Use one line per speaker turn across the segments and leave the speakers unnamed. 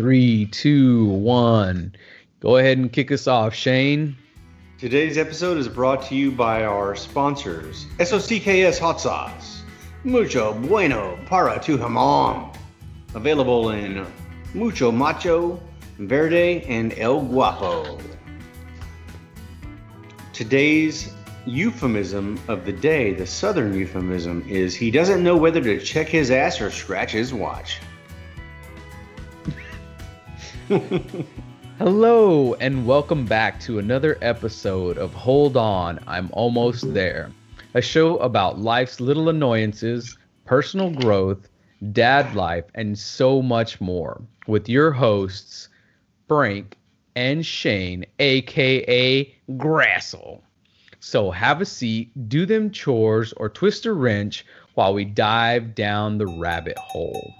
Three, two, one. Go ahead and kick us off, Shane.
Today's episode is brought to you by our sponsors SOCKS Hot Sauce, Mucho Bueno Para Tu Hamon. Available in Mucho Macho, Verde, and El Guapo. Today's euphemism of the day, the southern euphemism, is he doesn't know whether to check his ass or scratch his watch.
Hello, and welcome back to another episode of Hold On, I'm Almost There, a show about life's little annoyances, personal growth, dad life, and so much more, with your hosts, Frank and Shane, aka Grassel. So have a seat, do them chores, or twist a wrench while we dive down the rabbit hole.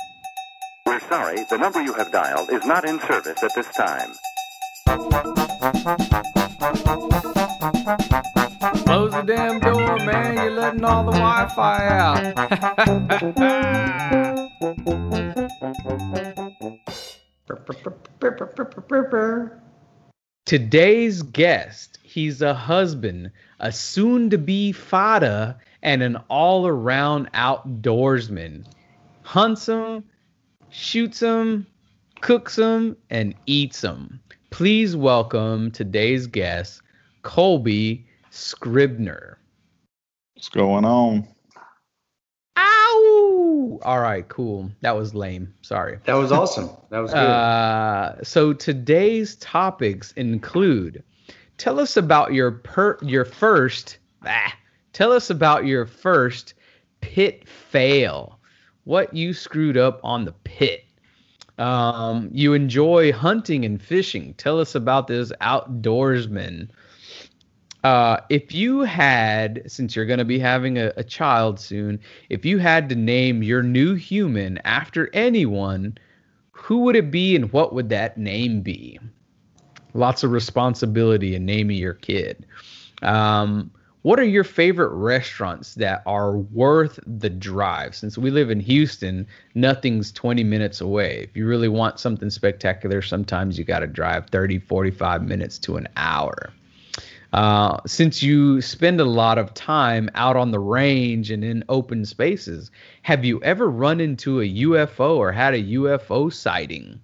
We're sorry, the number you have dialed is not in service at this time.
Close the damn door, man. You're letting all the Wi Fi out. Today's guest, he's a husband, a soon to be father, and an all around outdoorsman. Them, shoots them, cooks them, and eats them. Please welcome today's guest, Colby Scribner.
What's going on?
Ow! All right, cool. That was lame. Sorry.
That was awesome. That was good.
Uh, so today's topics include: tell us about your per your first. Ah, tell us about your first pit fail. What you screwed up on the pit. Um, you enjoy hunting and fishing. Tell us about this outdoorsman. Uh, if you had, since you're going to be having a, a child soon, if you had to name your new human after anyone, who would it be and what would that name be? Lots of responsibility in naming your kid. Um, what are your favorite restaurants that are worth the drive? Since we live in Houston, nothing's 20 minutes away. If you really want something spectacular, sometimes you got to drive 30, 45 minutes to an hour. Uh, since you spend a lot of time out on the range and in open spaces, have you ever run into a UFO or had a UFO sighting?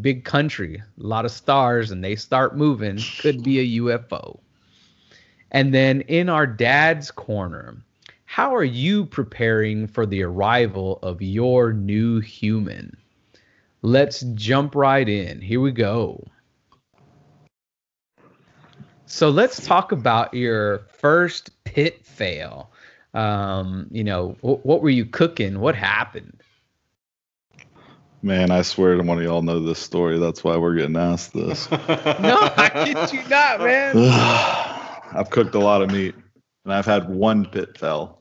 Big country, a lot of stars, and they start moving. Could be a UFO. And then in our dad's corner, how are you preparing for the arrival of your new human? Let's jump right in. Here we go. So let's talk about your first pit fail. Um, you know, wh- what were you cooking? What happened?
Man, I swear to one of y'all know this story. That's why we're getting asked this.
no, I kid you not, man.
I've cooked a lot of meat, and I've had one pit fail.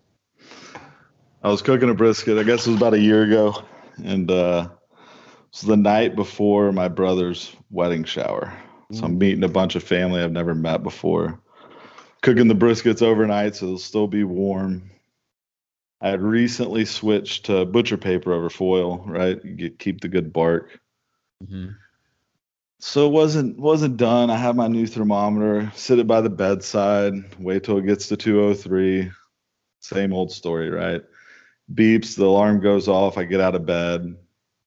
I was cooking a brisket. I guess it was about a year ago, and uh, it was the night before my brother's wedding shower. So I'm meeting a bunch of family I've never met before. Cooking the briskets overnight, so they'll still be warm. I had recently switched to butcher paper over foil, right? You get, keep the good bark.
Mm-hmm.
So it wasn't wasn't done. I have my new thermometer, sit it by the bedside, wait till it gets to 203. Same old story, right? Beeps, the alarm goes off. I get out of bed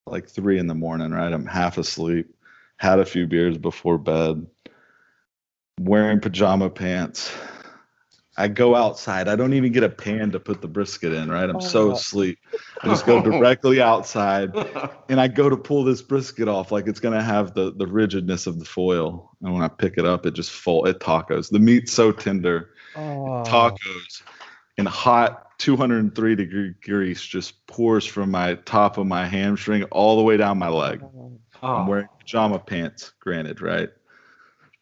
like three in the morning, right? I'm half asleep, had a few beers before bed, wearing pajama pants. I go outside. I don't even get a pan to put the brisket in, right? I'm so oh. asleep. I just go directly outside and I go to pull this brisket off like it's gonna have the the rigidness of the foil. And when I pick it up, it just fall it tacos. The meat's so tender.
Oh.
Tacos and hot 203 degree grease just pours from my top of my hamstring all the way down my leg. Oh. I'm wearing pajama pants, granted, right?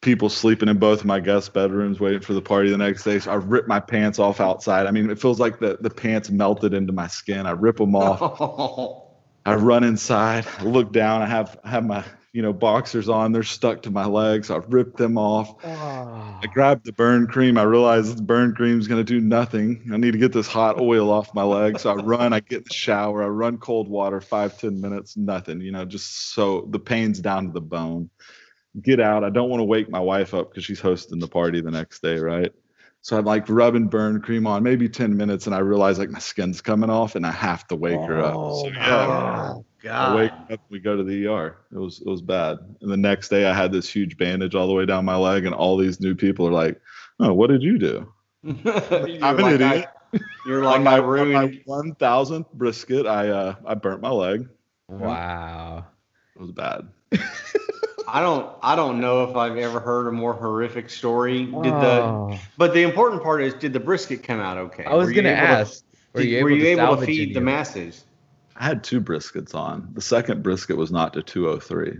People sleeping in both of my guest bedrooms waiting for the party the next day. So I rip my pants off outside. I mean, it feels like the, the pants melted into my skin. I rip them off. I run inside, I look down. I have I have my you know, boxers on. They're stuck to my legs. I ripped them off.
Oh.
I grab the burn cream. I realize the burn cream is going to do nothing. I need to get this hot oil off my legs. So I run, I get in the shower, I run cold water, five, ten minutes, nothing, you know, just so the pain's down to the bone. Get out. I don't want to wake my wife up because she's hosting the party the next day, right? So I'm like rubbing burn cream on, maybe 10 minutes, and I realize like my skin's coming off and I have to wake her up. So yeah,
Oh
I wake up, we go to the ER. It was it was bad. And the next day I had this huge bandage all the way down my leg, and all these new people are like, Oh, what did you do?
you're
I'm an
like,
idiot.
I, you're like
on my,
I
on my
ruined.
one thousandth brisket, I uh I burnt my leg.
Wow.
It was bad.
I don't. I don't know if I've ever heard a more horrific story. Did the?
Oh.
But the important part is, did the brisket come out okay?
I was
Were
gonna
able to-
ask. were you able,
were you
to,
able to feed the masses?
I had two briskets on. The second brisket was not to 203.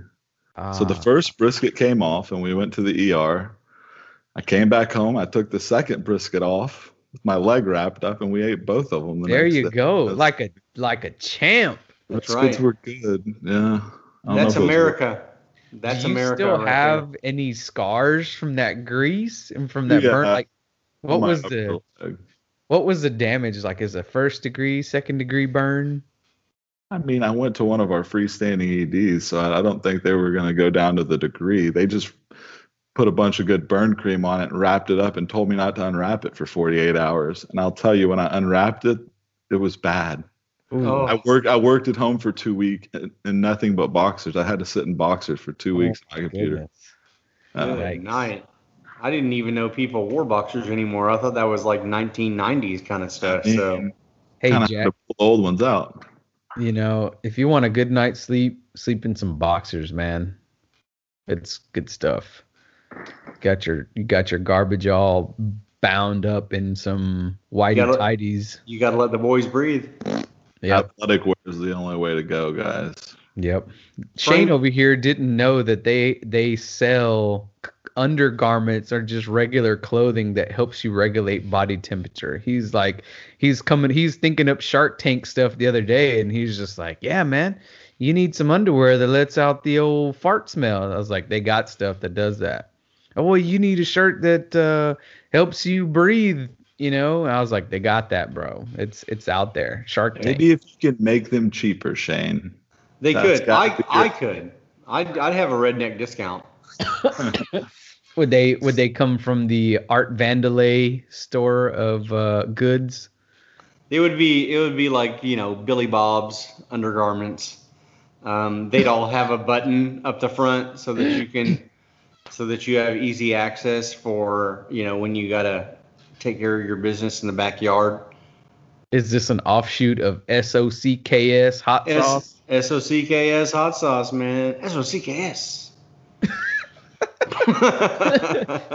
So the
Ah.
first brisket came off, and we went to the ER. I came back home. I took the second brisket off with my leg wrapped up, and we ate both of them. The
There you
day.
go,
That's-
like a like a champ.
That's
briskets
right.
were good. Yeah. I don't know
That's
if it
America. That's
Do you
America.
still
right there.
have any scars from that grease and from that
Yeah.
burn? Like, what
my
was the
leg.
what was the damage? Like, is a first degree, second degree burn?
I mean, I went to one of our freestanding EDs, so I I don't think they were going to go down to the degree. They just put a bunch of good burn cream on it and wrapped it up and told me not to unwrap it for 48 hours. And I'll tell you, when I unwrapped it, it was bad.
Ooh.
Oh.
I worked. I worked at home for two weeks in nothing but boxers. I had to sit in boxers for two
Oh,
weeks on my computer. Uh,
Good night. I didn't even know people wore boxers anymore. I thought that was like 1990s kind of stuff. So
Hey
kind of
Jack,
had to pull the old ones out.
you know, if you want a good night's sleep, sleep in some boxers, man. It's good stuff. Got your you got your garbage all bound up in some whitey
gotta-
tidies.
you got to let the boys breathe.
Yep.
Athletic wear is the only way to go, guys.
Yep. Shane over here didn't know that they they sell undergarments or just regular clothing that helps you regulate body temperature. He's like he's coming he's thinking up Shark Tank stuff the other day and he's just like, "Yeah, man, you need some underwear that lets out the old fart smell." I was like, "They got stuff that does that." Oh, well, you need a shirt that uh, helps you breathe, you know? And I was like, "They got that, bro. It's it's out there. Shark Tank."
Maybe if you can make them cheaper, Shane.
They
That's
could. I, I could. I'd, I'd have a redneck discount.
Would they would they come from the Art Vandelay store of uh, goods?
It would be it would be like you know Billy Bob's undergarments. Um, they'd all have a button up the front so that you can so that you have easy access for you know when you gotta take care of your business in the backyard.
Is this an offshoot of SOCKS hot sauce?
S O C K S hot sauce, man. S O C K S.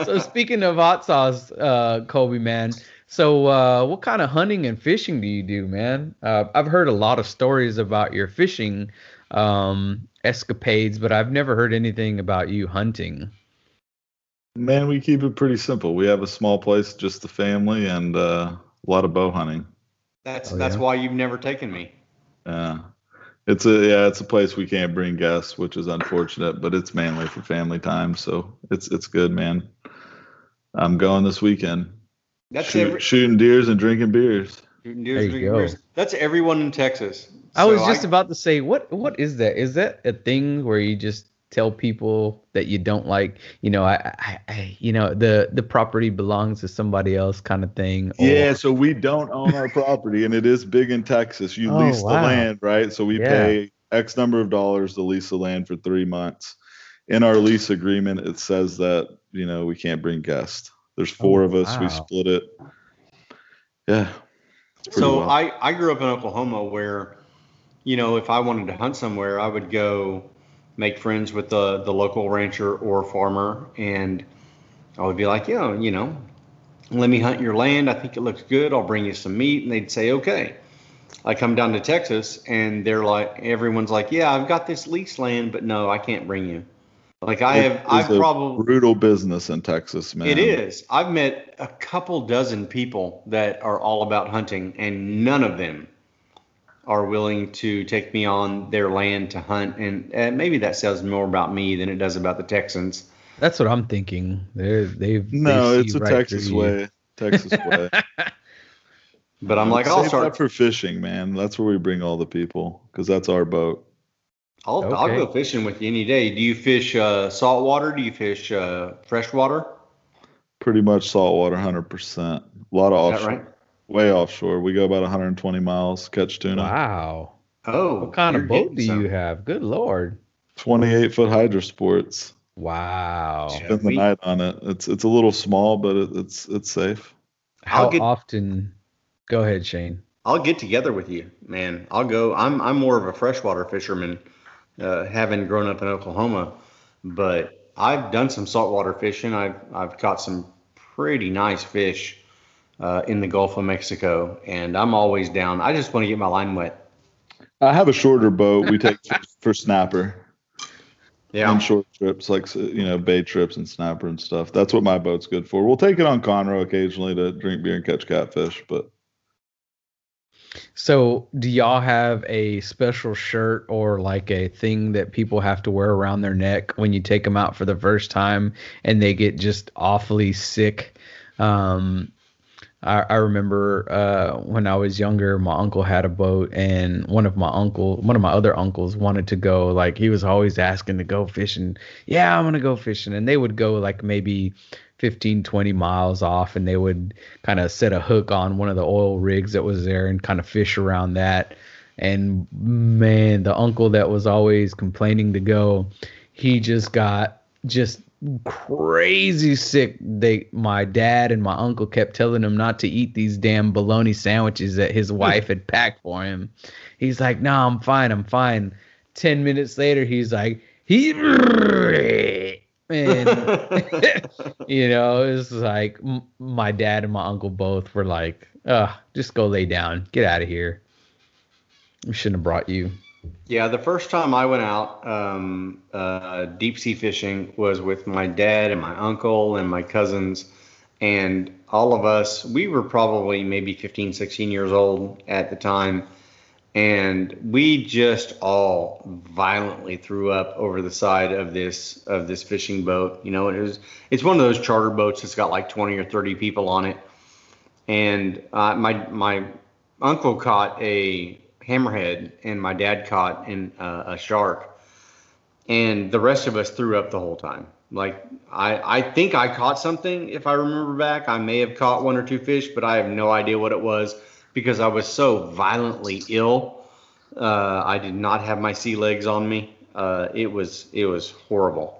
so speaking of hot sauce, uh, Colby man. So uh, what kind of hunting and fishing do you do, man? Uh, I've heard a lot of stories about your fishing um, escapades, but I've never heard anything about you hunting.
Man, we keep it pretty simple. We have a small place, just the family, and uh, a lot of bow hunting.
That's
Oh,
that's
yeah?
why you've never taken me.
Yeah, it's a yeah, it's a place we can't bring guests, which is unfortunate, but it's mainly for family time, so it's it's good, man. I'm going this weekend.
That's
Shoot-
every,
shooting deers and drinking beers.
Shooting Deers,
There you
drinking
go.
beers. That's everyone in Texas.
I was
So
just about to say, what what is that? Is that a thing where you just tell people that you don't like, you know, I, I, I you know, the the property belongs to somebody else kind of thing? or-
Yeah, so we don't own our property, and it is big in Texas. You
Oh,
lease
wow.
the land, right? So we
Yeah.
pay X number of dollars to lease the land for three months. In our lease agreement, it says that you know we can't bring guests. There's oh, four
Oh,
of us. We split it. Yeah.
So
well.
I, I grew up in Oklahoma where, you know, if I wanted to hunt somewhere, I would go make friends with the, the local rancher or farmer and I would be like, yeah, you know, let me hunt your land. I think it looks good. I'll bring you some meat. And they'd say, okay. I come down to Texas and they're like, everyone's like, yeah, I've got this lease land, but no, I can't bring you. Like I have, I've probably,
brutal business in Texas, man.
it is. I've met a couple dozen people that are all about hunting, and none of them are willing to take me on their land to hunt, and uh, maybe that says more about me than it does about the Texans.
That's what I'm thinking. They're they've
No,
they
it's a
right
Texas way. Texas way.
But I'm like, I'll start.
that for fishing, man. That's where we bring all the people because that's our boat.
I'll, I'll go fishing with you any day. Do you fish uh, saltwater? Do you fish uh, freshwater?
Pretty much saltwater, hundred percent. A lot of
Is that
offshore,
right?
Way offshore. We go about 120 miles catch tuna.
Wow.
Oh,
What kind of boat do
some.
you have? Good lord.
28 foot Hydra-Sports.
Wow.
Yeah.
Spend the
we-
night on it. It's it's a little small, but it, it's it's safe.
How
get-
often? Go ahead, Shane.
I'll get together with you, man. I'll go. I'm I'm more of a freshwater fisherman, uh, having grown up in Oklahoma, but I've done some saltwater fishing. I've I've caught some pretty nice fish uh, in the Gulf of Mexico, and I'm always down. I just want to get my line wet.
I have a shorter boat. We take for, for snapper
Yeah,
on short trips, like you know, bay trips and snapper and stuff. That's what my boat's good for. We'll take it on Conroe occasionally to drink beer and catch catfish, but
So, do y'all have a special shirt or like a thing that people have to wear around their neck when you take them out for the first time and they get just awfully sick? Um, I, I remember uh, when I was younger, my uncle had a boat, and one of my uncle, one of my other uncles, wanted to go. Like he was always asking to go fishing. Yeah, I'm gonna go fishing, and they would go like maybe 15, 20 miles off, and they would kind of set a hook on one of the oil rigs that was there and kind of fish around that. And man, the uncle that was always complaining to go, he just got just crazy sick. They, my dad and my uncle kept telling him not to eat these damn bologna sandwiches that his wife had packed for him. He's like, "No, I'm fine. I'm fine." Ten minutes later, he's like, "He," and you know, it's like m- my dad and my uncle both were like, "Uh, just go lay down. Get out of here. We shouldn't have brought you."
Yeah, the first time I went out um, uh, deep sea fishing was with my dad and my uncle and my cousins. And all of us, we were probably maybe 15, 16 years old at the time. And we just all violently threw up over the side of this of this fishing boat. You know, it was it's one of those charter boats that's got like 20 or 30 people on it. And uh, my my uncle caught a hammerhead and my dad caught in uh, a shark. And the rest of us threw up the whole time. Like I, I think i caught something if i remember back. I may have caught one or two fish but i have no idea what it was because i was so violently ill. Uh, i did not have my sea legs on me. Uh, it was it was horrible.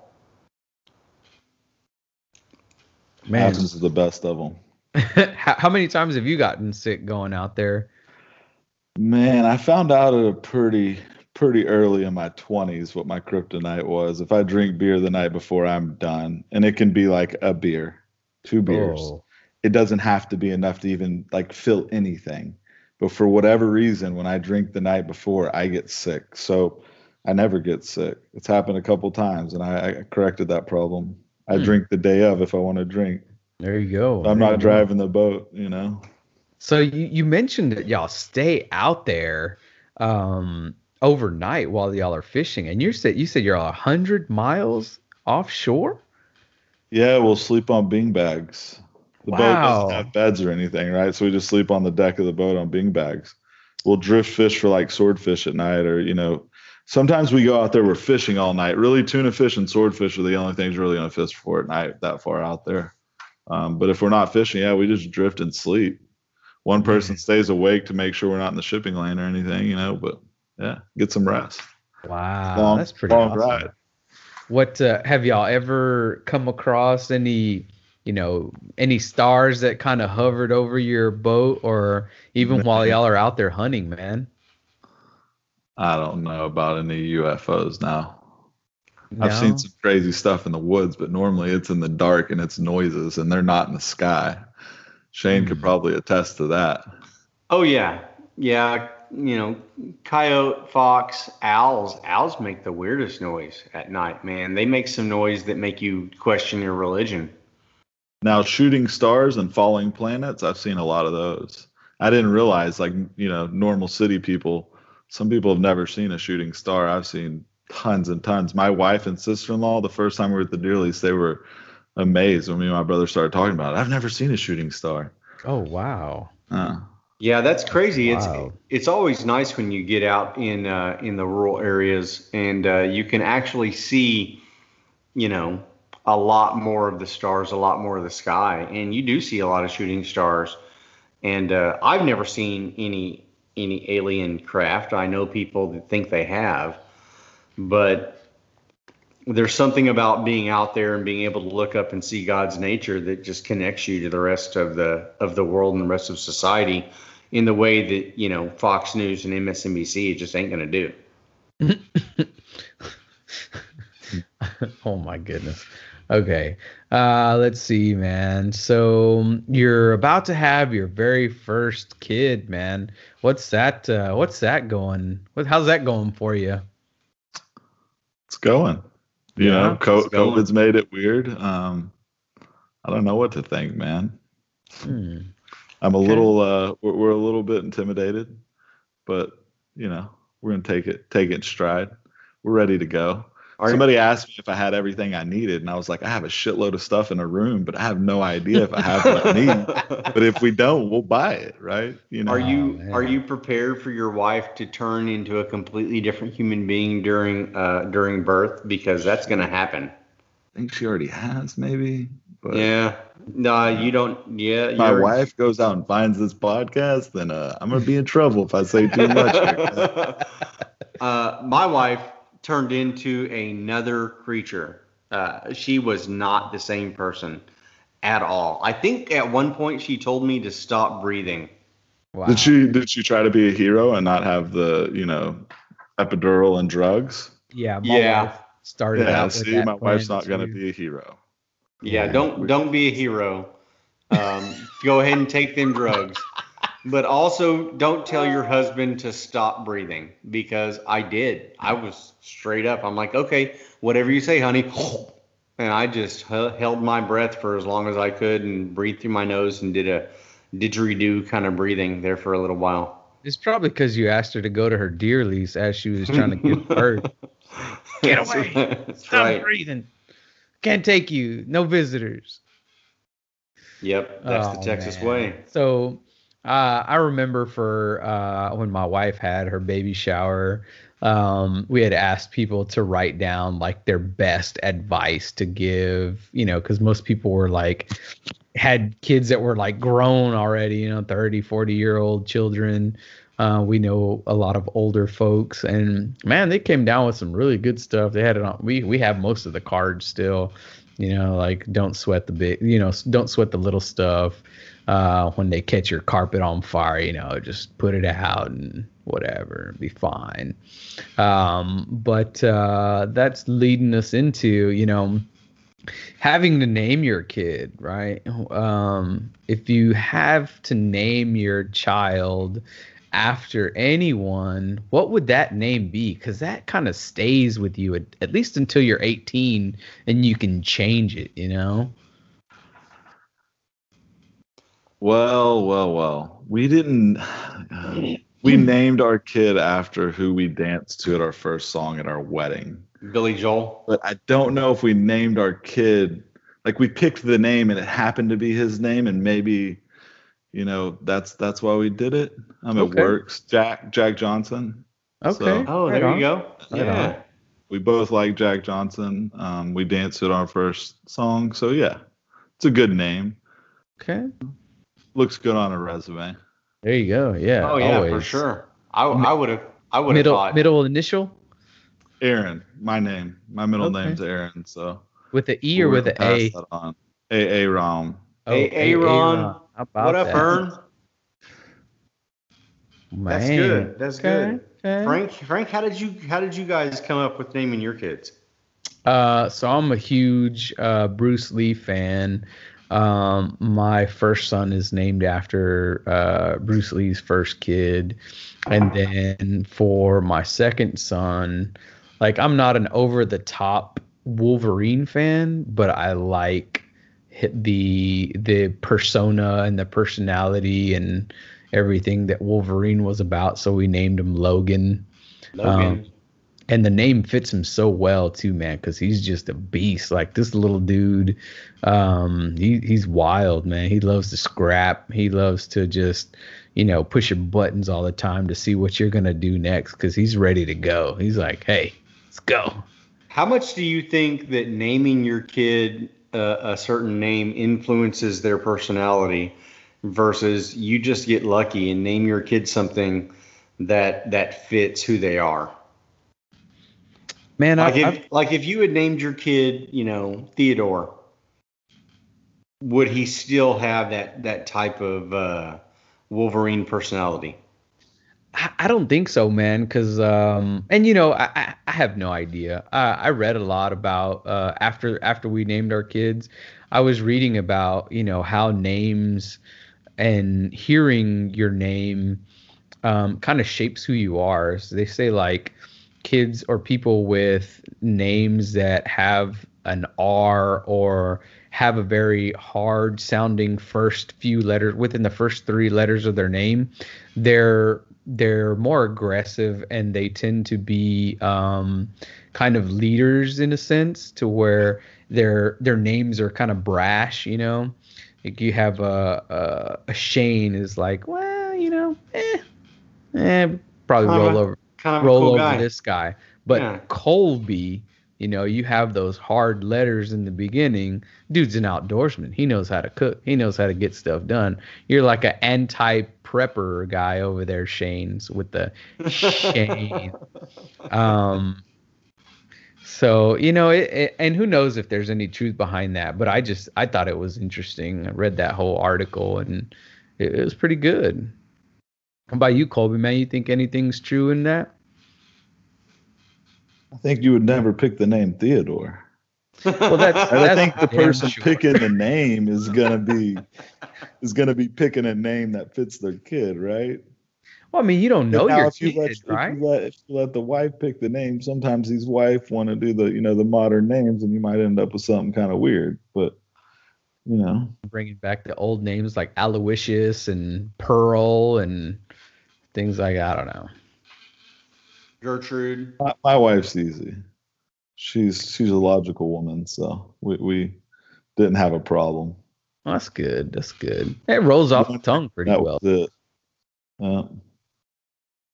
Man,
happens to the best of them.
how, how many times have you gotten sick going out there?
Man, I found out at a pretty pretty early in my 20s what my kryptonite was. If I drink beer the night before, I'm done. And it can be like a beer, two beers.
Oh.
It doesn't have to be enough to even like fill anything. But for whatever reason, when I drink the night before, I get sick. So I never get sick. It's happened a couple times and I, I corrected that problem. I
Hmm.
drink the day of if I want to drink.
There you go.
I'm
There
not
go.
driving the boat, you know.
So you, you mentioned that y'all stay out there um, overnight while y'all are fishing, and you said you said you're a hundred miles offshore.
Yeah, we'll sleep on bing bags. The boat doesn't have beds or anything, right? So we just sleep on the deck of the boat on bing bags. We'll drift fish for like swordfish at night, or you know, sometimes we go out there. We're fishing all night. Really, tuna fish and swordfish are the only things really gonna fish for at night that far out there. Um, but if we're not fishing, yeah, we just drift and sleep. One person stays awake to make sure we're not in the shipping lane or anything, you know. But yeah, get some rest.
Wow,
long,
that's pretty
long
awesome.
ride.
What uh, have y'all ever come across any, you know, any stars that kind of hovered over your boat, or even while y'all are out there hunting, man?
I don't know about any UFOs now. I've seen some crazy stuff in the woods, but normally it's in the dark and it's noises and they're not in the sky. Shane could
Hmm.
probably attest to that.
oh yeah yeah you know coyote fox owls owls make the weirdest noise at night man they make some noise that make you question your religion
Now, shooting stars and falling planets, I've seen a lot of those. I didn't realize, like, you know, normal city people some people have never seen a shooting star. I've seen tons and tons. My wife and sister in law, the first time we were at the deer lease, they were amazed when me and my brother started talking about it. I've never seen a shooting star.
Oh wow.
Uh,
Yeah, that's crazy.
Wow.
It's it's always nice when you get out in uh, in the rural areas and uh, you can actually see, you know, a lot more of the stars, a lot more of the sky, and you do see a lot of shooting stars. And uh, I've never seen any any alien craft. I know people that think they have, but there's something about being out there and being able to look up and see God's nature that just connects you to the rest of the of the world and the rest of society in the way that you know Fox News and MSNBC just ain't gonna do.
oh my goodness. Okay. Uh let's see, man. So you're about to have your very first kid, man. What's that uh what's that going? What how's that going for you?
it's going. You
Yeah,
know, co-
it's going.
COVID's made it weird. Um, I don't know what to think, man.
Hmm.
I'm a
Okay.
little, uh, we're, we're a little bit intimidated, but you know, we're gonna take it, take it stride. We're ready to go. Somebody asked me if I had everything I needed, and I was like, I have a shitload of stuff in a room, but I have no idea if I have what I need. But if we don't, we'll buy it, right? You know,
Are you
man.
are you prepared for your wife to turn into a completely different human being during uh, during birth? Because that's going to happen.
I think she already has, maybe. But
Yeah. No, you don't. Yeah.
if my wife goes out and finds this podcast, then uh, I'm gonna be in trouble if I say too much.
uh, my wife turned into another creature. Uh, she was not the same person at all. I think at one point she told me to stop breathing.
Wow.
Did she did she try to be a hero and not have the you know epidural and drugs?
Yeah, my
Yeah.
wife started
Yeah,
out with
see,
that
my wife's not gonna be a hero.
Yeah,
Yeah.
don't don't be a hero. Um, go ahead and take them drugs, but also don't tell your husband to stop breathing because I did. I was straight up. I'm like, okay, whatever you say, honey. And I just h- held my breath for as long as I could and breathed through my nose and did a didgeridoo kind of breathing there for a little while.
It's probably because you asked her to go to her deer lease as she was trying to give birth. Get away.
That's
Stop
right.
breathing. Can't take you. No visitors.
Yep, that's the
Oh,
Texas
man.
way.
So uh, I remember for uh, when my wife had her baby shower, um, we had asked people to write down like their best advice to give, you know, because most people were like, had kids that were like grown already, you know, 30, 40 year old children. Uh, we know a lot of older folks, and man, they came down with some really good stuff. They had it on. We we have most of the cards still, you know, like don't sweat the big, you know, don't sweat the little stuff. Uh, when they catch your carpet on fire, you know, just put it out and whatever, be fine. Um, but uh, that's leading us into, you know, having to name your kid, right? Um, if you have to name your child after anyone, what would that name be? Because that kind of stays with you at, at least until you're 18 and you can change it, you know?
Well, well, well. We didn't. we named our kid after who we danced to at our first song at our wedding.
Billy Joel.
But I don't know if we named our kid like we picked the name and it happened to be his name and maybe you know that's that's why we did it. Um,
Okay.
it works. Jack Jack Johnson.
Okay.
So-
Oh,
right
there
on.
you go.
Right
yeah.
on.
We both like Jack Johnson. Um, we danced at our first song, so yeah, it's a good name.
Okay.
Looks good on a resume.
There you go. Yeah.
Oh yeah, for sure. I I would have I would have
Middle
thought
middle initial
Aaron, my name. My middle
Okay.
name's Aaron, so
with the E or with the
gonna
A?
that on. A A Rom.
Hey, Aaron.
How about
what up,
that?
Ern?
Man.
That's good. That's
Okay,
good.
okay.
Frank, Frank, how did you how did you guys come up with naming your kids?
Uh, so I'm a huge uh, Bruce Lee fan. Um, my first son is named after uh, Bruce Lee's first kid, and then for my second son, like I'm not an over the top Wolverine fan, but I like the the persona and the personality and everything that Wolverine was about. So we named him Logan.
Logan.
Um, and the name fits him so well too, man, because he's just a beast. Like this little dude, um, he he's wild, man. He loves to scrap. He loves to just, you know, push your buttons all the time to see what you're gonna do next, because he's ready to go. He's like, hey, let's go.
How much do you think that naming your kid uh, a certain name influences their personality versus you just get lucky and name your kid something that that fits who they are?
Man,
Like
I,
if, like if you had named your kid, you know, Theodore, would he still have that that type of uh, Wolverine personality?
I, I don't think so, man. Because um, and you know, I I, I have no idea. I, I read a lot about uh after after we named our kids. I was reading about you know how names and hearing your name um, kind of shapes who you are. So they say like kids or people with names that have an R or have a very hard sounding first few letters within the first three letters of their name, they're they're more aggressive and they tend to be um, kind of leaders in a sense to where their their names are kind of brash, you know. Like you have a a, a Shane is like, well, you know, eh, eh, probably roll over
Kind of
roll
cool
over
guy.
this guy. But
Yeah.
Colby, you know, you have those hard letters in the beginning. Dude's an outdoorsman. He knows how to cook. He knows how to get stuff done. You're like an anti prepper guy over there, Shane's with the Shane. Um so you know it, it, and who knows if there's any truth behind that but i just i thought it was interesting i read that whole article and it, it was pretty good how about you colby man you think anything's true in that
I think you would never pick the name Theodore.
well that's,
I
that's
think the person
sure.
picking the name is gonna be is gonna be picking a name that fits their kid, right?
well i mean you don't know your
if you
kid
let, if
right
you let if you let the wife pick the name, sometimes these wife want to do the you know the modern names, and you might end up with something kind of weird. But you know,
bringing back the old names like aloysius and pearl and things like i don't know
Gertrude.
my, my wife's easy. She's she's a logical woman, so we we didn't have a problem.
Well, that's good that's good it rolls off the tongue pretty
That
well
was it. Uh,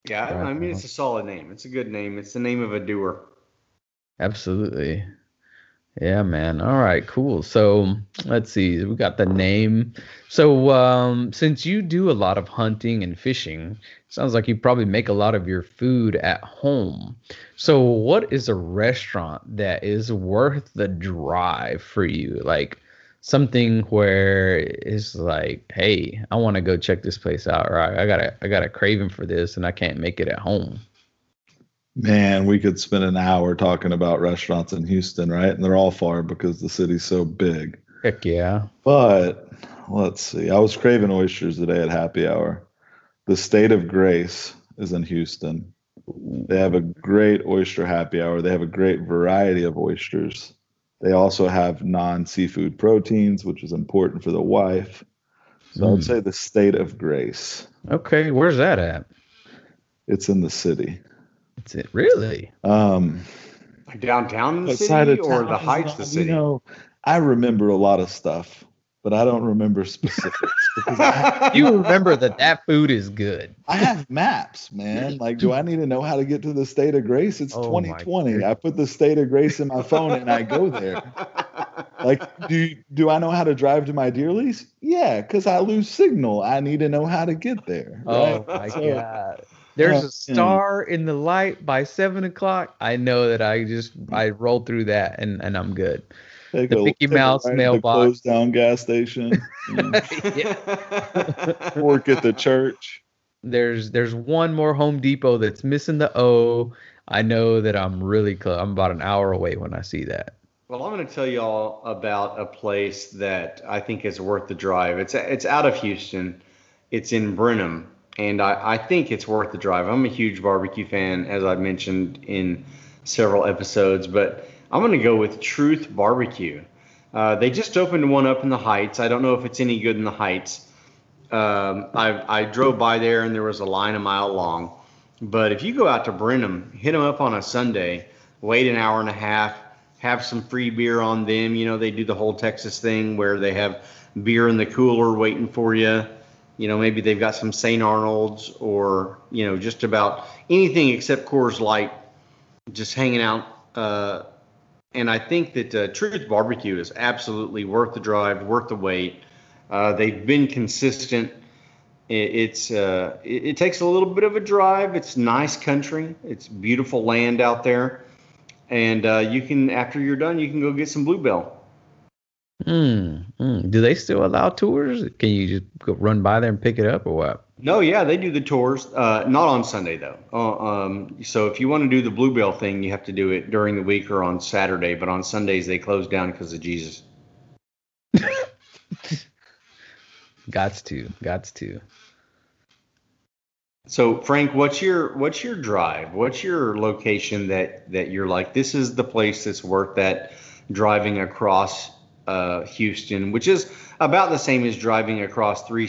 Yeah, I- I mean it's a solid name. It's a good name. It's the name of a doer.
Absolutely. Yeah, man. All right, cool. So let's see. We got the name. So um, since you do a lot of hunting and fishing, sounds like you probably make a lot of your food at home. So what is a restaurant that is worth the drive for you? Like something where it's like, hey, I want to go check this place out, I, I got a I got a craving for this, and I can't make it at home.
Man, we could spend an hour talking about restaurants in Houston, right? And they're all far because the city's so big.
Heck yeah.
But let's see. I was craving oysters today at happy hour. The State of Grace is in Houston. They have a great oyster happy hour. They have a great variety of oysters. They also have non seafood proteins, which is important for the wife. So I
Mm.
would say the State of Grace.
Okay, where's that at?
It's in the city.
It's it really?
Um,
Like downtown the city
of
or the heights of the
you
city?
know, I remember a lot of stuff, but I don't remember specifics because I,
You remember that that food is good.
I have maps, man. Like, do I need to know how to get to the state of grace? It's
Oh
2020. I put the state of grace in my phone and I go there. Like, do do I know how to drive to my deer lease? Yeah, because I lose signal. I need to know how to get there.
Oh
right?
my
So,
god. There's a oh, hmm. star in the light by seven o'clock. I know that I just I rolled through that and, and I'm good.
Take
The
a,
Mickey
take a
Mouse
ride
mailbox.
closed down gas station. work at the church.
There's there's one more Home Depot that's missing the O. I know that I'm really close. I'm about an hour away when I see that.
Well, I'm going to tell you all about a place that I think is worth the drive. It's it's out of Houston. It's in Brenham, and I, I think it's worth the drive. I'm a huge barbecue fan, as I've mentioned in several episodes, but I'm going to go with Truth Barbecue. Uh, they just opened one up in the Heights. I don't know if it's any good in the Heights, Um, I I drove by there and there was a line a mile long. But if you go out to Brenham, hit them up on a Sunday, wait an hour and a half, have some free beer on them. You know, they do the whole Texas thing where they have beer in the cooler waiting for you. You know, maybe they've got some St. Arnold's or, you know, just about anything except Coors Light just hanging out. Uh, and I think that uh, Truth Barbecue is absolutely worth the drive, worth the wait. Uh, they've been consistent. It, it's uh, it, it takes a little bit of a drive. It's nice country. It's beautiful land out there, and uh, you can after you're done, you can go get some bluebell.
Mm, mm. Do they still allow tours? Can you just go run by there and pick it up or what?
No, yeah, they do the tours. Uh, not on Sunday though. Uh, um, so if you want to do the bluebell thing, you have to do it during the week or on Saturday. But on Sundays they close down because of Jesus.
Gots to, gots to.
So Frank, what's your what's your drive? What's your location that that you're like this is the place that's worth that driving across uh, Houston, which is about the same as driving across three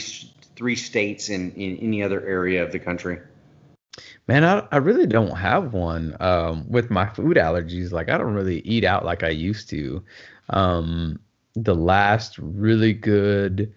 three states in in any other area of the country.
Man, I, I really don't have one. Um, with my food allergies, like I don't really eat out like I used to. Um, the last really good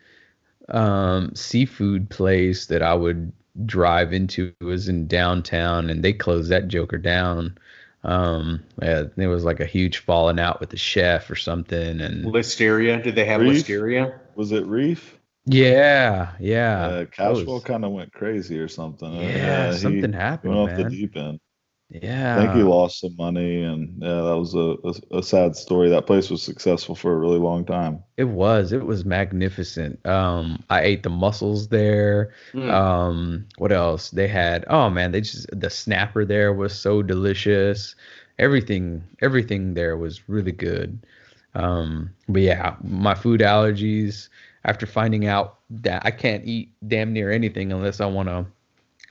um, seafood place that I would drive into was in downtown, and they closed that joker down. Um, yeah, there was like a huge falling out with the chef or something, and
Listeria? Did they have
Reef?
Listeria?
Was it Reef?
yeah, yeah,
Uh,
that Caswell
kind of went crazy or something. Uh,
yeah,
he
something happened,
went off the deep end.
Yeah,
I think he lost some money, and yeah, that was a, a, a sad story. That place was successful for a really long time.
It was. It was magnificent. Um, I ate the mussels there.
Hmm.
Um, what else? They had. Oh man, they just the snapper there was so delicious. Everything, everything there was really good. Um, but yeah, my food allergies. After finding out that I can't eat damn near anything unless I want to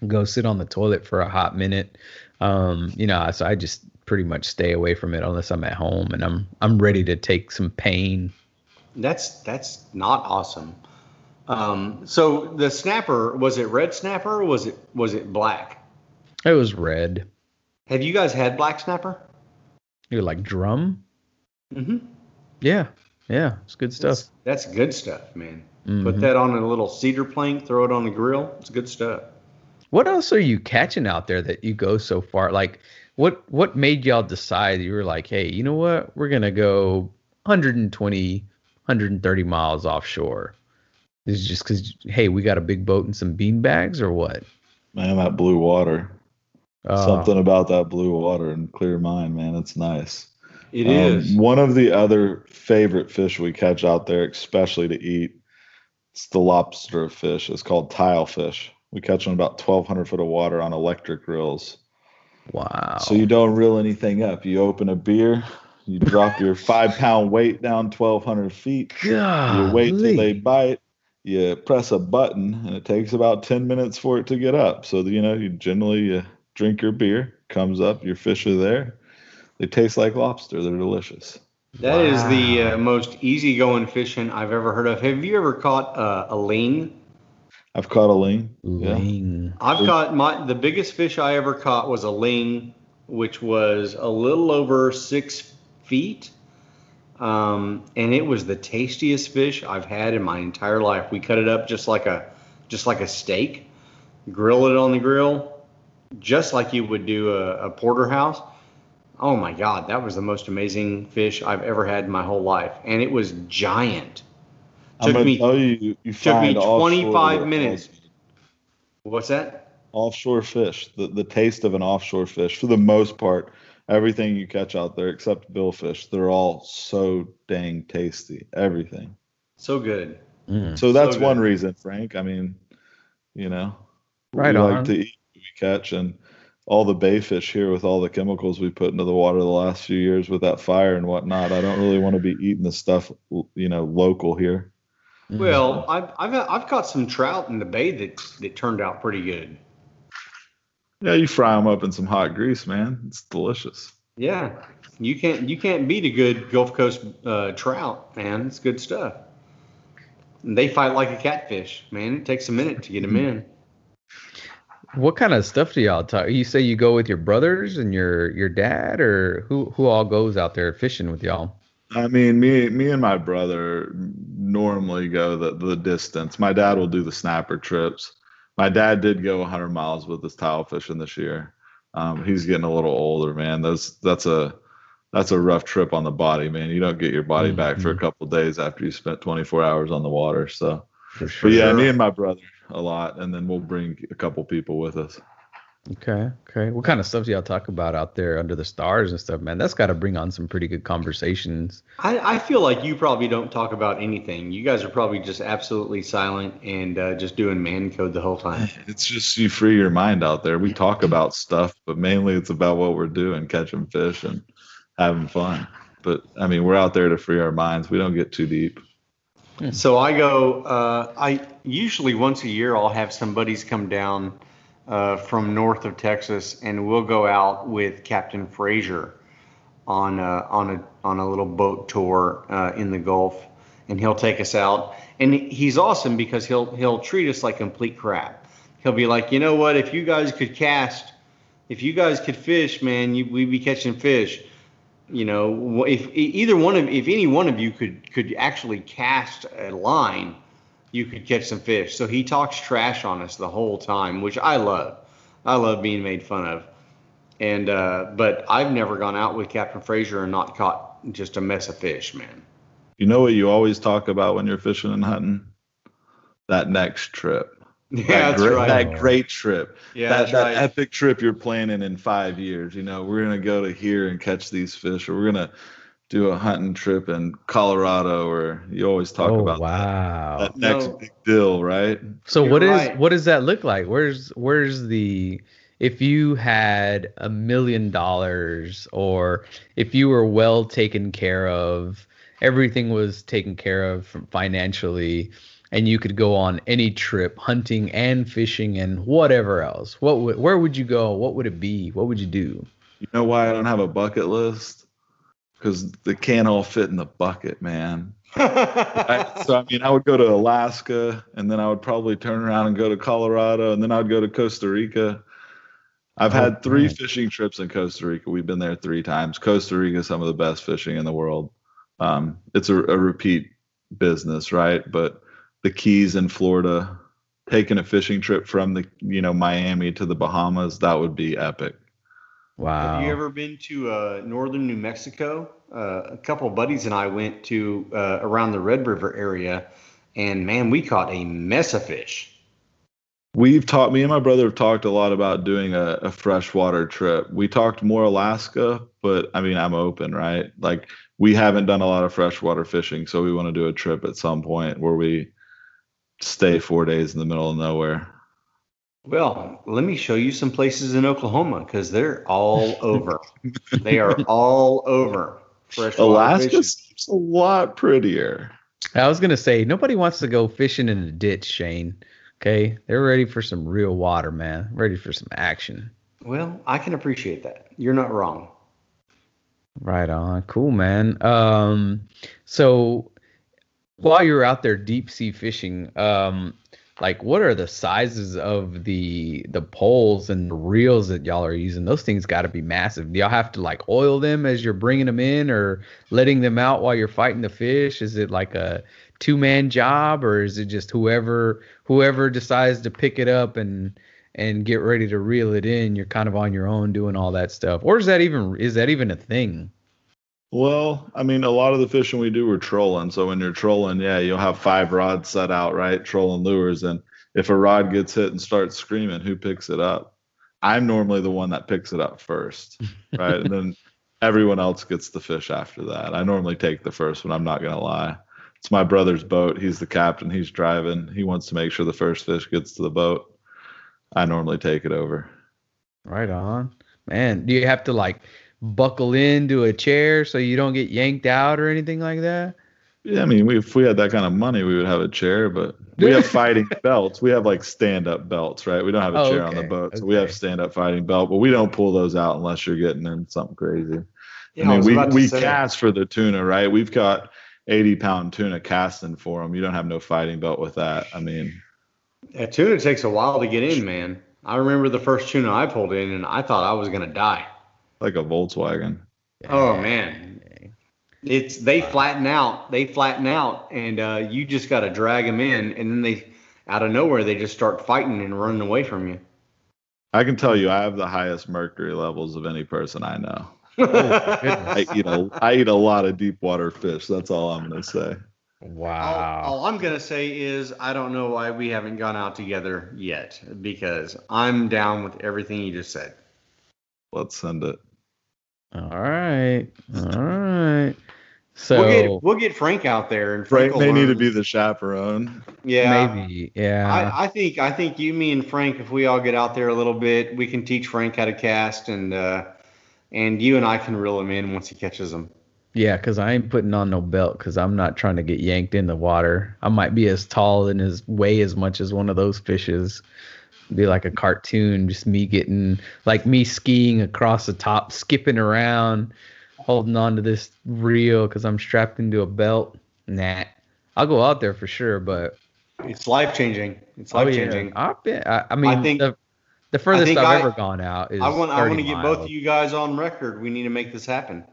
go sit on the toilet for a hot minute. Um, you know, so I just pretty much stay away from it unless I'm at home and I'm I'm ready to take some pain.
That's that's not awesome. Um, so the snapper was it red snapper or was it was it black?
It was red.
Have you guys had black snapper?
You're like drum?
Mm-hmm.
Yeah. Yeah. It's good stuff.
That's, that's good stuff, man.
Mhm.
Put that on a little cedar plank, throw it on the grill. It's good stuff.
What else are you catching out there that you go so far? Like what what made y'all decide you were like, hey, you know what? We're gonna go 120, 130 miles offshore. Is it just because hey, we got a big boat and some bean bags or what?
Man, that blue water.
Uh,
Something about that blue water and clear mind, man. It's nice.
It
Um,
is.
One of the other favorite fish we catch out there, especially to eat, it's the lobster fish. It's called tile fish. We catch them about 1,200 foot of water on electric grills.
Wow.
So you don't reel anything up. You open a beer, you drop your five pound weight down 1,200 feet. You wait till they bite. You press a button, and it takes about 10 minutes for it to get up. So, you know, you generally you drink your beer, comes up, your fish are there. They taste like lobster. They're delicious.
That is the
Wow.
uh, most easygoing fishing I've ever heard of. Have you ever caught uh, a ling?
I've caught a ling. Yeah.
Ling.
I've caught my the biggest fish I ever caught was a ling, which was a little over six feet, um, and it was the tastiest fish I've had in my entire life. We cut it up just like a just like a steak, grill it on the grill, just like you would do a, a porterhouse. Oh my God, that was the most amazing fish I've ever had in my whole life, and it was giant.
I'm
Took me
tell you, you
took me
find offshore-
25 minutes. what's that?
Offshore fish, the, the taste of an offshore fish, for the most part, everything you catch out there except billfish, they're all so dang tasty. Everything.
So good.
Mm.
So that's
good.
one reason, Frank. I mean, you know,
Right
we
on.
like to eat what we catch, and all the bay fish here with all the chemicals we put into the water the last few years with that fire and whatnot. I don't really want to be eating the stuff, you know, local here.
Mm.
Well, I've, I've I've caught some trout in the bay that that turned out pretty good.
Yeah, you fry them up in some hot grease, man. It's delicious.
Yeah, you can't you can't beat a good Gulf Coast uh, trout, man. It's good stuff. And they fight like a catfish, man. It takes a minute to get them in.
What kind of stuff do y'all talk? You say you go with your brothers and your your dad, or who who all goes out there fishing with y'all?
I mean, me me and my brother normally go the the distance. My dad will do the snapper trips. My dad did go 100 miles with his tile fishing this year. Um, he's getting a little older, man. That's that's a that's a rough trip on the body, man. You don't get your body back for a
Mhm.
couple days after you spent 24 hours on the water. So,
For
but yeah, me and my brother a lot, and then we'll bring a couple people with us.
Okay, okay. What kind of stuff do y'all talk about out there under the stars and stuff, man? That's got to bring on some pretty good conversations.
I, I feel like you probably don't talk about anything. You guys are probably just absolutely silent and uh, just doing man code the whole time.
It's just you free your mind out there. We talk about stuff, but mainly it's about what we're doing, catching fish and having fun. But I mean, we're out there to free our minds. We don't get too deep.
So I go. Uh, I usually once a year I'll have some buddies come down uh, from north of Texas, and we'll go out with Captain Frazier on a, on a on a little boat tour uh, in the Gulf, and he'll take us out. And he's awesome because he'll he'll treat us like complete crap. He'll be like, you know what? If you guys could cast, if you guys could fish, man, you, we'd be catching fish you know if either one of if any one of you could could actually cast a line you could catch some fish so he talks trash on us the whole time which i love i love being made fun of and uh but i've never gone out with captain frazier and not caught just a mess of fish man
You know what you always talk about when you're fishing and hunting? That next trip.
yeah
that
that's
great,
right
That great trip.
yeah
that that
right
epic trip you're planning in five years. You know, we're gonna go to here and catch these fish, or we're gonna do a hunting trip in Colorado, or you always talk
oh
about that,
wow!
that next
No.
big deal, right?
so
You're
what is
right.
what does that look like? Where's where's the if you had a million dollars or if you were well taken care of, everything was taken care of financially, and you could go on any trip, hunting and fishing and whatever else. What would where would you go? What would it be? What would you do?
You know why I don't have a bucket list? Because they can't all fit in the bucket, man. I, so I mean, I would go to Alaska, and then I would probably turn around and go to Colorado, and then I'd go to Costa Rica. I've
Oh,
had three
man.
fishing trips in Costa Rica. We've been there three times. Costa Rica is some of the best fishing in the world. Um, it's a, a repeat business, right? But the Keys in Florida, taking a fishing trip from the you know Miami to the Bahamas, that would be epic.
Wow.
Have you ever been to uh, northern New Mexico? Uh, a couple of buddies and I went to uh, around the Red River area, and man, we caught a mess of fish.
We've talked, me and my brother have talked a lot about doing a, a freshwater trip. We talked more Alaska, but I mean, I'm open, right? Like, we haven't done a lot of freshwater fishing, so we want to do a trip at some point where we stay four days in the middle of nowhere.
Well, let me show you some places in Oklahoma because they're all over. they are all over. Freshwater
Alaska
fishing.
seems a lot prettier.
I was gonna say nobody wants to go fishing in a ditch, Shane. Okay, they're ready for some real water, man. Ready for some action.
Well, I can appreciate that. You're not wrong.
Right on. Cool, man. Um, so while you're out there deep sea fishing, um, like what are the sizes of the the poles and the reels that y'all are using? Those things got to be massive. Do y'all have to like oil them as you're bringing them in, or letting them out while you're fighting the fish? Is it like a two man job, or is it just whoever whoever decides to pick it up and and get ready to reel it in? You're kind of on your own doing all that stuff, or is that even is that even a thing?
Well, I mean, a lot of the fishing we do, we're trolling. So when you're trolling, yeah, you'll have five rods set out, right? Trolling lures. And if a rod gets hit and starts screaming, who picks it up? I'm normally the one that picks it up first, right? and then everyone else gets the fish after that. I normally take the first one. I'm not going to lie. It's my brother's boat. He's the captain. He's driving. He wants to make sure the first fish gets to the boat. I normally take it over.
Right on. Man, do you have to like buckle into a chair so you don't get yanked out or anything like that?
Yeah, I mean, we, if we had that kind of money, we would have a chair, but we have fighting belts. We have like stand up belts, right? We don't have a
Oh,
chair on the boat. So we have stand up fighting belt, but we don't pull those out unless you're getting in something crazy.
Yeah,
I mean,
was
we, we
say.
cast for the tuna, right? We've got 80 pound tuna casting for them. You don't have no fighting belt with that. I mean,
That tuna takes a while to get in, man. I remember the first tuna I pulled in, and I thought I was gonna die.
Like a Volkswagen.
Oh man, it's they flatten out. They flatten out, and uh, you just got to drag them in, and then they, out of nowhere, they just start fighting and running away from you.
I can tell you, I have the highest mercury levels of any person I know. I eat a, I eat a lot of deep water fish. That's all I'm gonna say.
Wow.
All, all I'm gonna say is I don't know why we haven't gone out together yet because I'm down with everything you just said.
Let's send it.
All right. All right. So
we'll get we'll get Frank out there and Frank
Frank
will
may need to be the chaperone.
yeah.
maybe, yeah.
I, I think I think you, me, and Frank, if we all get out there a little bit, we can teach Frank how to cast, and uh, and you and I can reel him in once he catches them.
Yeah, because I ain't putting on no belt because I'm not trying to get yanked in the water. I might be as tall and as weigh as much as one of those fishes. Be like a cartoon, just me getting like me skiing across the top, skipping around, holding on to this reel because I'm strapped into a belt. Nah, I'll go out there for sure, but
It's life changing. It's
oh
life
yeah,
changing.
I've been. I, I mean,
think-
the, the furthest I've
I-
ever gone out is.
I want I want to get both of you guys on record. We need to make this happen.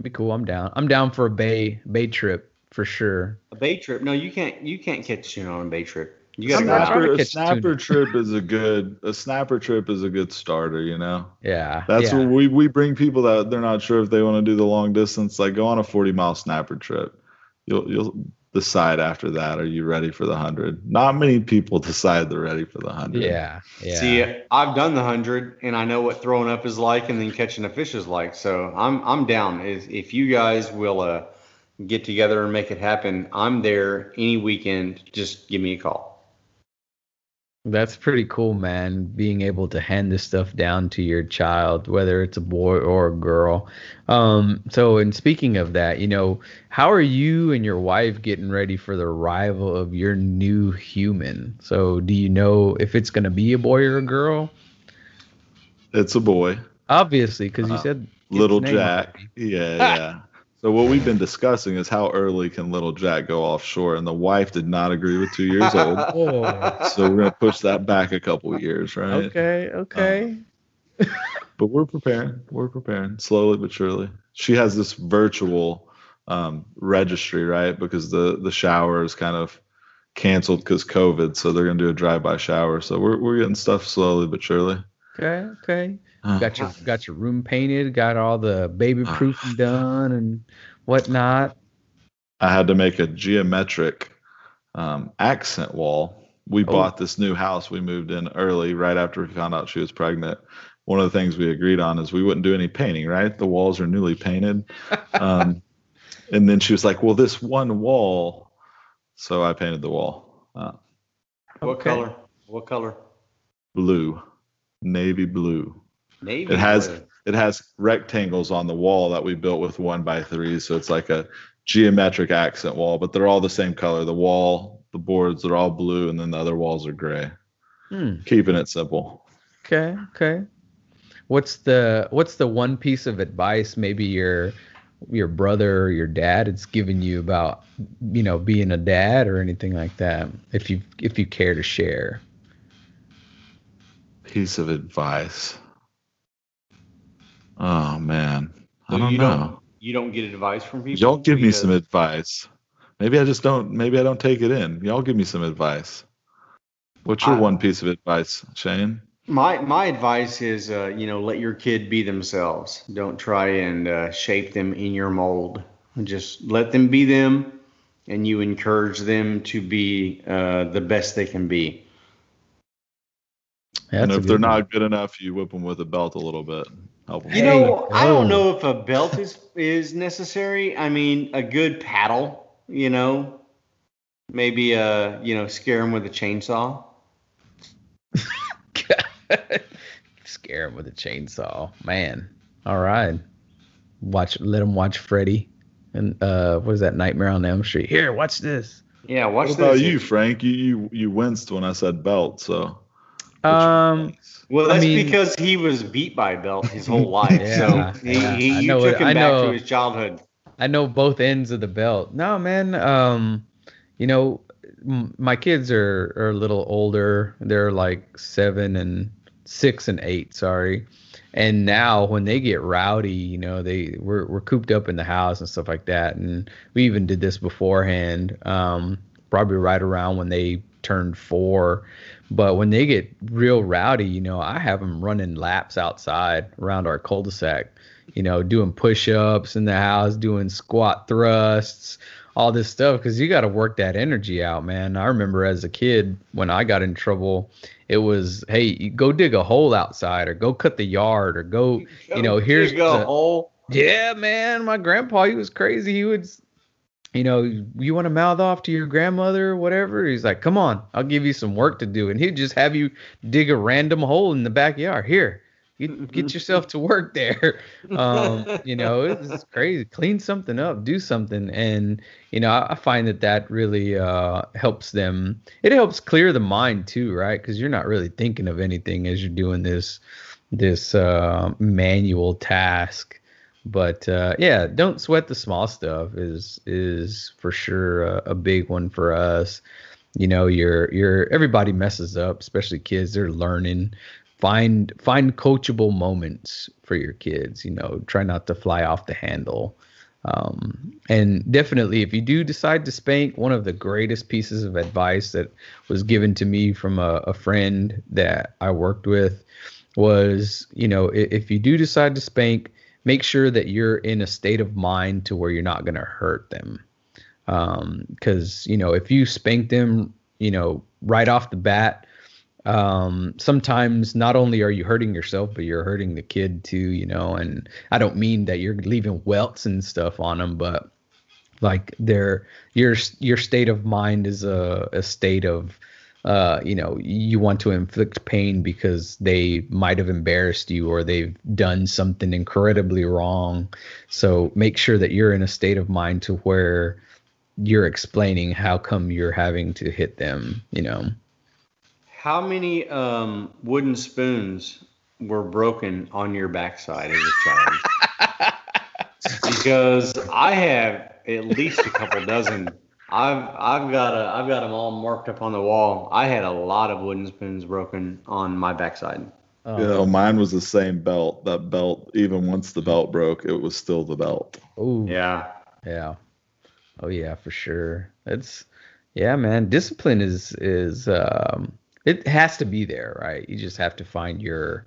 Be cool. I'm down. I'm down for a bay bay trip for sure.
A bay trip? No, you can't. You can't catch tuna on a bay trip. You got
I'm
to
not
go
trying
out.
to
Snapper, a
catch
snapper trip is a good a snapper trip is a good starter, you know.
Yeah.
That's
yeah.
what we we bring people that they're not sure if they want to do the long distance. Like go on a 40 mile snapper trip. You'll you'll decide after that. Are you ready for the hundred? Not many people decide they're ready for the hundred.
Yeah. Yeah.
See, I've done the hundred, and I know what throwing up is like, and then catching a fish is like. So I'm I'm down. If, if you guys will uh, get together and make it happen, I'm there any weekend. Just give me a call.
That's pretty cool, man. Being able to hand this stuff down to your child, whether it's a boy or a girl. Um, so, and speaking of that, you know, how are you and your wife getting ready for the arrival of your new human? So, do you know if it's going to be a boy or a girl?
It's a boy,
Obviously, because you
Uh,
said
little Jack.
already.
Yeah, yeah. So what we've been discussing is how early can little Jack go offshore, and the wife did not agree with two years old.
Oh,
so we're gonna push that back a couple years, right?
okay, okay.
But we're preparing. We're preparing slowly but surely. She has this virtual um, registry, right? Because the the shower is kind of canceled because COVID, so they're gonna do a drive-by shower. So we're we're getting stuff slowly but surely.
Okay, okay.
Uh,
Got your got your room painted, got all the baby proofing done and whatnot.
I had to make a geometric um, accent wall. We
Oh.
bought this new house. We moved in early, right after we found out she was pregnant. One of the things we agreed on is we wouldn't do any painting, right? The walls are newly painted. Um, and then she was like, "Well, this one wall," so I painted the wall uh,
What
Okay.
color? What color?
blue, navy blue.
Navy.
It has
blue.
it has rectangles on the wall that we built with one by three, so it's like a geometric accent wall, but they're all the same color. The wall, the boards, are all blue, and then the other walls are gray.
Hmm.
Keeping it simple.
Okay, okay. What's the what's the one piece of advice maybe your your brother or your dad has given you about you know being a dad or anything like that? If you if you care to share.
Piece of advice. Oh man, I don't
you
know.
don't you don't get advice from people.
Y'all give me some advice. Maybe I just don't. Maybe I don't take it in. Y'all give me some advice. What's your
I-
one piece of advice, Shane?
My my advice is, uh, you know, let your kid be themselves. Don't try and uh, shape them in your mold. Just let them be them, and you encourage them to be uh, the best they can be.
and
That's a
if they're
one.
not good enough, you whip them with a belt a little bit. Help them.
You
Hey,
know, I don't know if a belt is is necessary. I mean, a good paddle. You know, maybe uh, you know, scare him with a chainsaw.
Scare him with a chainsaw, man. All right, watch. Let him watch Freddy, and uh, what is that? Nightmare on Elm Street. Here, watch this.
Yeah, watch
What about you, Frank? You you you winced when I said belt, so.
Um,
Well,
I
that's
mean-
because he was beat by a belt his whole life.
Yeah,
so he,
yeah.
he,
I
you
know
took him
I
back
know-
to his childhood.
I know both ends of the belt. No, man. Um, you know, m- my kids are are a little older. They're like seven and six and eight. Sorry. And now when they get rowdy, you know, they we're we're cooped up in the house and stuff like that. And we even did this beforehand. Um, probably right around when they turned four. But when they get real rowdy, you know, I have them running laps outside around our cul-de-sac, you know, doing push-ups in the house, doing squat thrusts, all this stuff because you got to work that energy out, man. I remember as a kid when I got in trouble, it was, hey, go dig a hole outside or go cut the yard or go, you know, here's
a hole.
yeah, man. My grandpa, he was crazy. He would, you know, you want to mouth off to your grandmother or whatever. He's like, come on, I'll give you some work to do. And he'd just have you dig a random hole in the backyard. Here, get, get yourself to work there. Um, you know, it's crazy. Clean something up, do something. And, you know, I, I find that that really uh, helps them. It helps clear the mind too, right? Because you're not really thinking of anything as you're doing this this uh, manual task but uh, yeah, don't sweat the small stuff is is for sure a, a big one for us. You know, you're you're everybody messes up, especially kids. They're learning. Find find coachable moments for your kids. You know, try not to fly off the handle. Um, and definitely, if you do decide to spank, one of the greatest pieces of advice that was given to me from a, a friend that I worked with was, you know, i- if you do decide to spank, make sure that you're in a state of mind to where you're not going to hurt them. Because you know if you spank them you know right off the bat um sometimes not only are you hurting yourself but you're hurting the kid too you know and i don't mean that you're leaving welts and stuff on them but like their your your state of mind is a, a state of uh, you know, you want to inflict pain because they might have embarrassed you or they've done something incredibly wrong. So make sure that you're in a state of mind to where you're explaining how come you're having to hit them, you know.
How many um, wooden spoons were broken on your backside as a child? because I have at least a couple dozen. I've I've got a I've got them all marked up on the wall. I had a lot of wooden spoons broken on my backside.
Um,
You know, mine was the same belt. That belt, even once the belt broke, it was still the belt.
Oh
Yeah.
Yeah. Oh yeah, for sure. It's yeah, man. Discipline is is um it has to be there, right? You just have to find your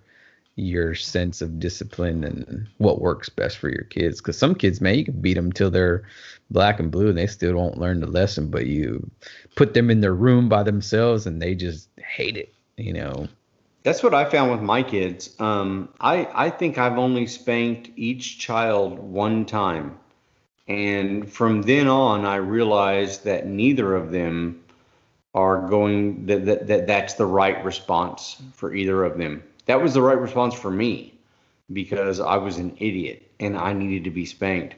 your sense of discipline and what works best for your kids cuz some kids, man, you can beat them till they're black and blue and they still don't learn the lesson, but you put them in their room by themselves and they just hate it, you know.
That's what I found with my kids. Um, I I think I've only spanked each child one time, and from then on, I realized that neither of them are going that, that, that that's the right response for either of them. That was the right response for me because I was an idiot and I needed to be spanked.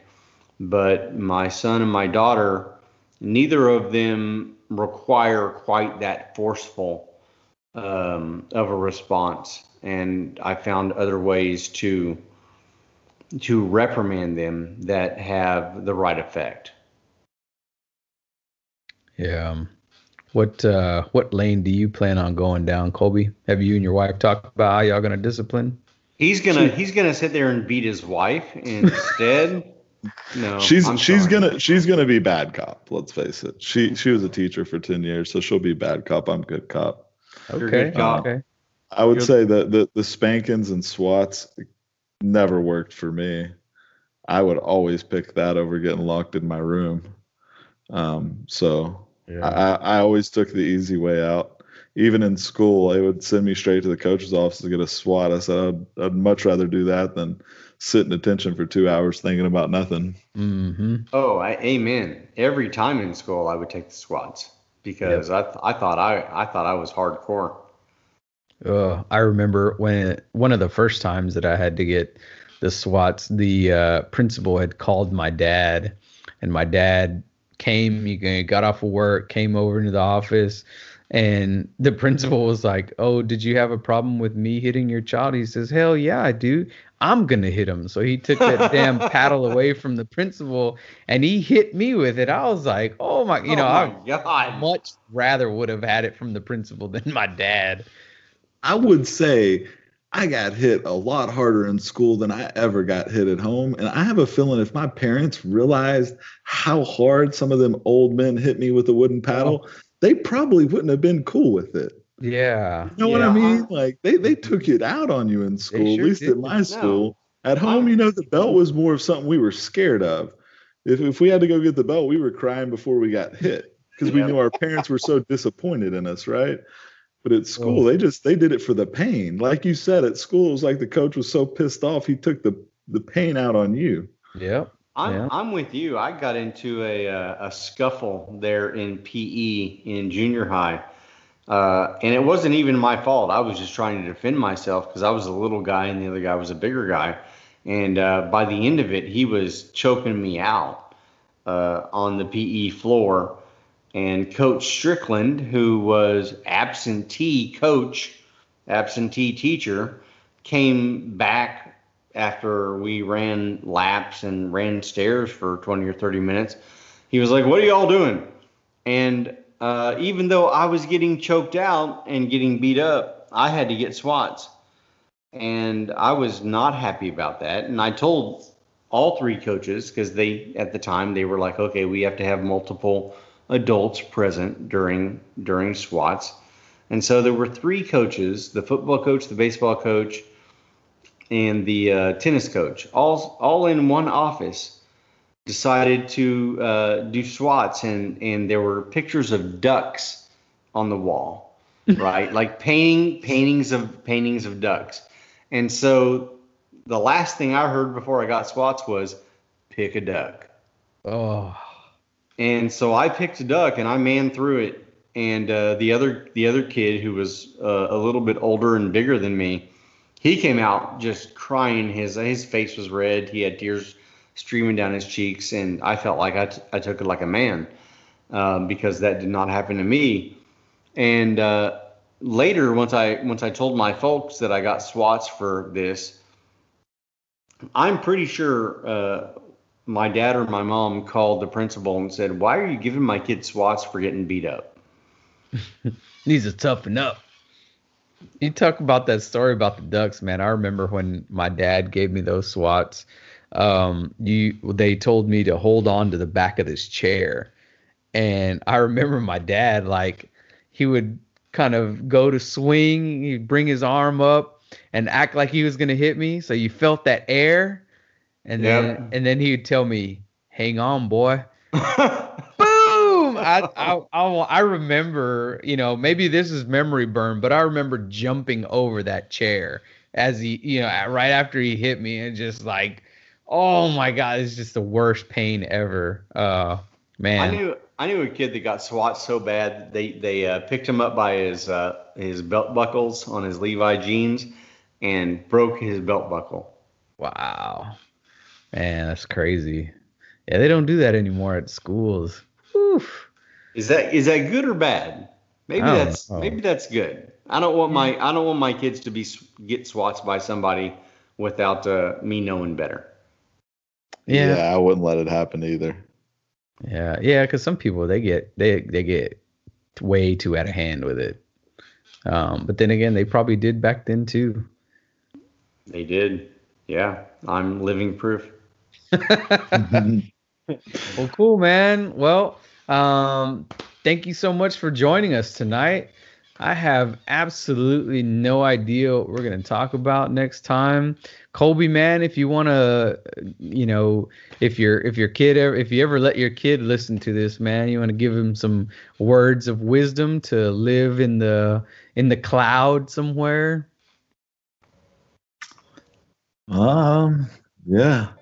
But my son and my daughter, neither of them require quite that forceful um, of a response, and I found other ways to to reprimand them that have the right effect.
Yeah. What uh what lane do you plan on going down, Colby? Have you and your wife talked about how y'all gonna discipline?
He's gonna he's gonna sit there and beat his wife instead. no,
she's
I'm
she's
sorry.
gonna she's gonna be bad cop. Let's face it. She she was a teacher for ten years, so she'll be bad cop. I'm good cop.
Okay.
good cop.
Okay.
I would
You're-
say that the the spankings and swats never worked for me. I would always pick that over getting locked in my room. Um, so I, I I always took the easy way out. Even in school, they would send me straight to the coach's office to get a SWAT. I said I'd, I'd much rather do that than sit in detention for two hours thinking about nothing.
Mm-hmm.
Oh, I, amen. Every time in school, I would take the SWATs because I th- I thought I I thought I was hardcore.
Uh, I remember when one of the first times that I had to get the SWATs, the uh, principal had called my dad, and my dad came. He got off of work, came over into the office, and the principal was like, "Oh, did you have a problem with me hitting your child?" He says, "Hell yeah, I do. I'm gonna hit him. So he took that damn paddle away from the principal and he hit me with it. I was like, oh my, you oh know,
oh
I
God.
much rather would have had it from the principal than my dad.
I would say I got hit a lot harder in school than I ever got hit at home. And I have a feeling if my parents realized how hard some of them old men hit me with a wooden oh. paddle, they probably wouldn't have been cool with it.
Yeah.
You know what I mean? Like they, they took it out on you in school,
sure
at least
did.
at my school. At home, you know, the belt was more of something we were scared of. If, if we had to go get the belt, we were crying before we got hit because we
Yeah.
knew our parents were so disappointed in us, right? But at school,
Oh.
they just they did it for the pain. Like you said, at school, it was like the coach was so pissed off he took the the pain out on you.
Yep.
I'm,
Yeah.
I'm with you. I got into a, uh, a scuffle there in PE in junior high. Uh, and it wasn't even my fault. I was just trying to defend myself because I was a little guy and the other guy was a bigger guy. And uh, by the end of it, he was choking me out uh, on the PE floor. And Coach Strickland, who was absentee coach, absentee teacher, came back after we ran laps and ran stairs for 20 or 30 minutes. He was like, What are y'all doing? And uh, even though I was getting choked out and getting beat up, I had to get swats. And I was not happy about that. And I told all three coaches because they, at the time, they were like, okay, we have to have multiple adults present during during swats. And so there were three coaches: the football coach, the baseball coach, and the uh, tennis coach, all all in one office, decided to uh, do swats, and and there were pictures of ducks on the wall, right? like painting paintings of paintings of ducks. And so the last thing I heard before I got swats was pick a duck.
Oh.
And so I picked a duck and I manned through it. And uh, the other the other kid who was uh, a little bit older and bigger than me, he came out just crying. His his face was red. He had tears streaming down his cheeks, and I felt like I, t- I took it like a man um, because that did not happen to me. And uh, later, once I once I told my folks that I got swats for this, I'm pretty sure uh, my dad or my mom called the principal and said, "Why are you giving my kid swats for getting beat up?"
needs to toughen up. You talk about that story about the ducks, man. I remember when my dad gave me those swats. Um, you they told me to hold on to the back of this chair, and I remember my dad like he would kind of go to swing, he'd bring his arm up and act like he was gonna hit me. So you felt that air, and then
Yep.
and then he would tell me, "Hang on, boy." boom I, I I I remember you know maybe this is memory burn but i remember jumping over that chair as he you know right after he hit me and just like oh my god it's just the worst pain ever uh
I
man
knew I knew a kid that got swats so bad they they uh, picked him up by his uh, his belt buckles on his Levi jeans and broke his belt buckle.
wow man that's crazy yeah they don't do that anymore at schools Oof.
Is that is that good or bad? Maybe that's
know.
maybe that's good. I don't want my I don't want my kids to be get swats by somebody without uh, me knowing better.
yeah
I wouldn't let it happen either.
Yeah, yeah, because some people they get they they get way too out of hand with it. Um, but then again, they probably did back then too.
They did. Yeah, I'm living proof.
Well, cool, man. Well, um, thank you so much for joining us tonight. I have absolutely no idea what we're gonna talk about next time. Colby, man, if you wanna, you know, if your if your kid ever if you ever let your kid listen to this, man, you wanna give him some words of wisdom to live in the in the cloud somewhere.
Um, yeah.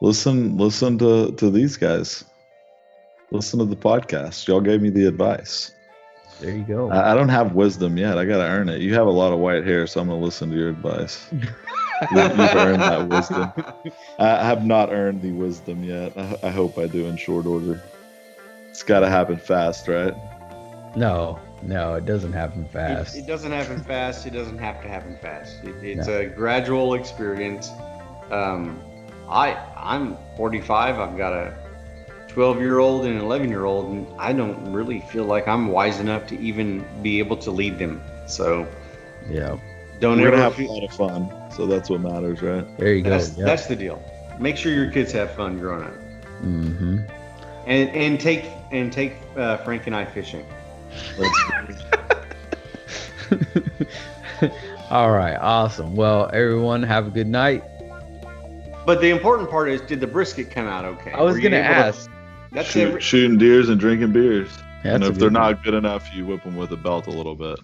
Listen, listen to to these guys. Listen to the podcast. Y'all gave me the advice.
There you go.
I, I don't have wisdom yet. I gotta earn it. You have a lot of white hair, so I'm gonna listen to your advice. You- You've earned that wisdom. I I have not earned the wisdom yet. I, I hope I do in short order. It's got to happen fast, right?
No, No, it doesn't happen fast.
it doesn't happen fast. It doesn't have to happen fast. It, it's a gradual experience. Um, I I'm 45. I've got a 12 year old and an 11 year old, and I don't really feel like I'm wise enough to even be able to lead them. So
yeah.
don't
We're
ever
gonna have a lot of fun, so that's what matters, right?
There you go.
That's,
Yep.
that's the deal. Make sure your kids have fun growing up,
mm-hmm.
and and take and take uh, Frank and I fishing.
All right. Awesome. Well, everyone, have a good night.
But the important part is, did the brisket come out okay?
I was gonna ask.
that's
shoot,
every,
shooting deers and drinking beers. and
That's a
if they're
one.
not good enough, you whip them with a belt a little bit.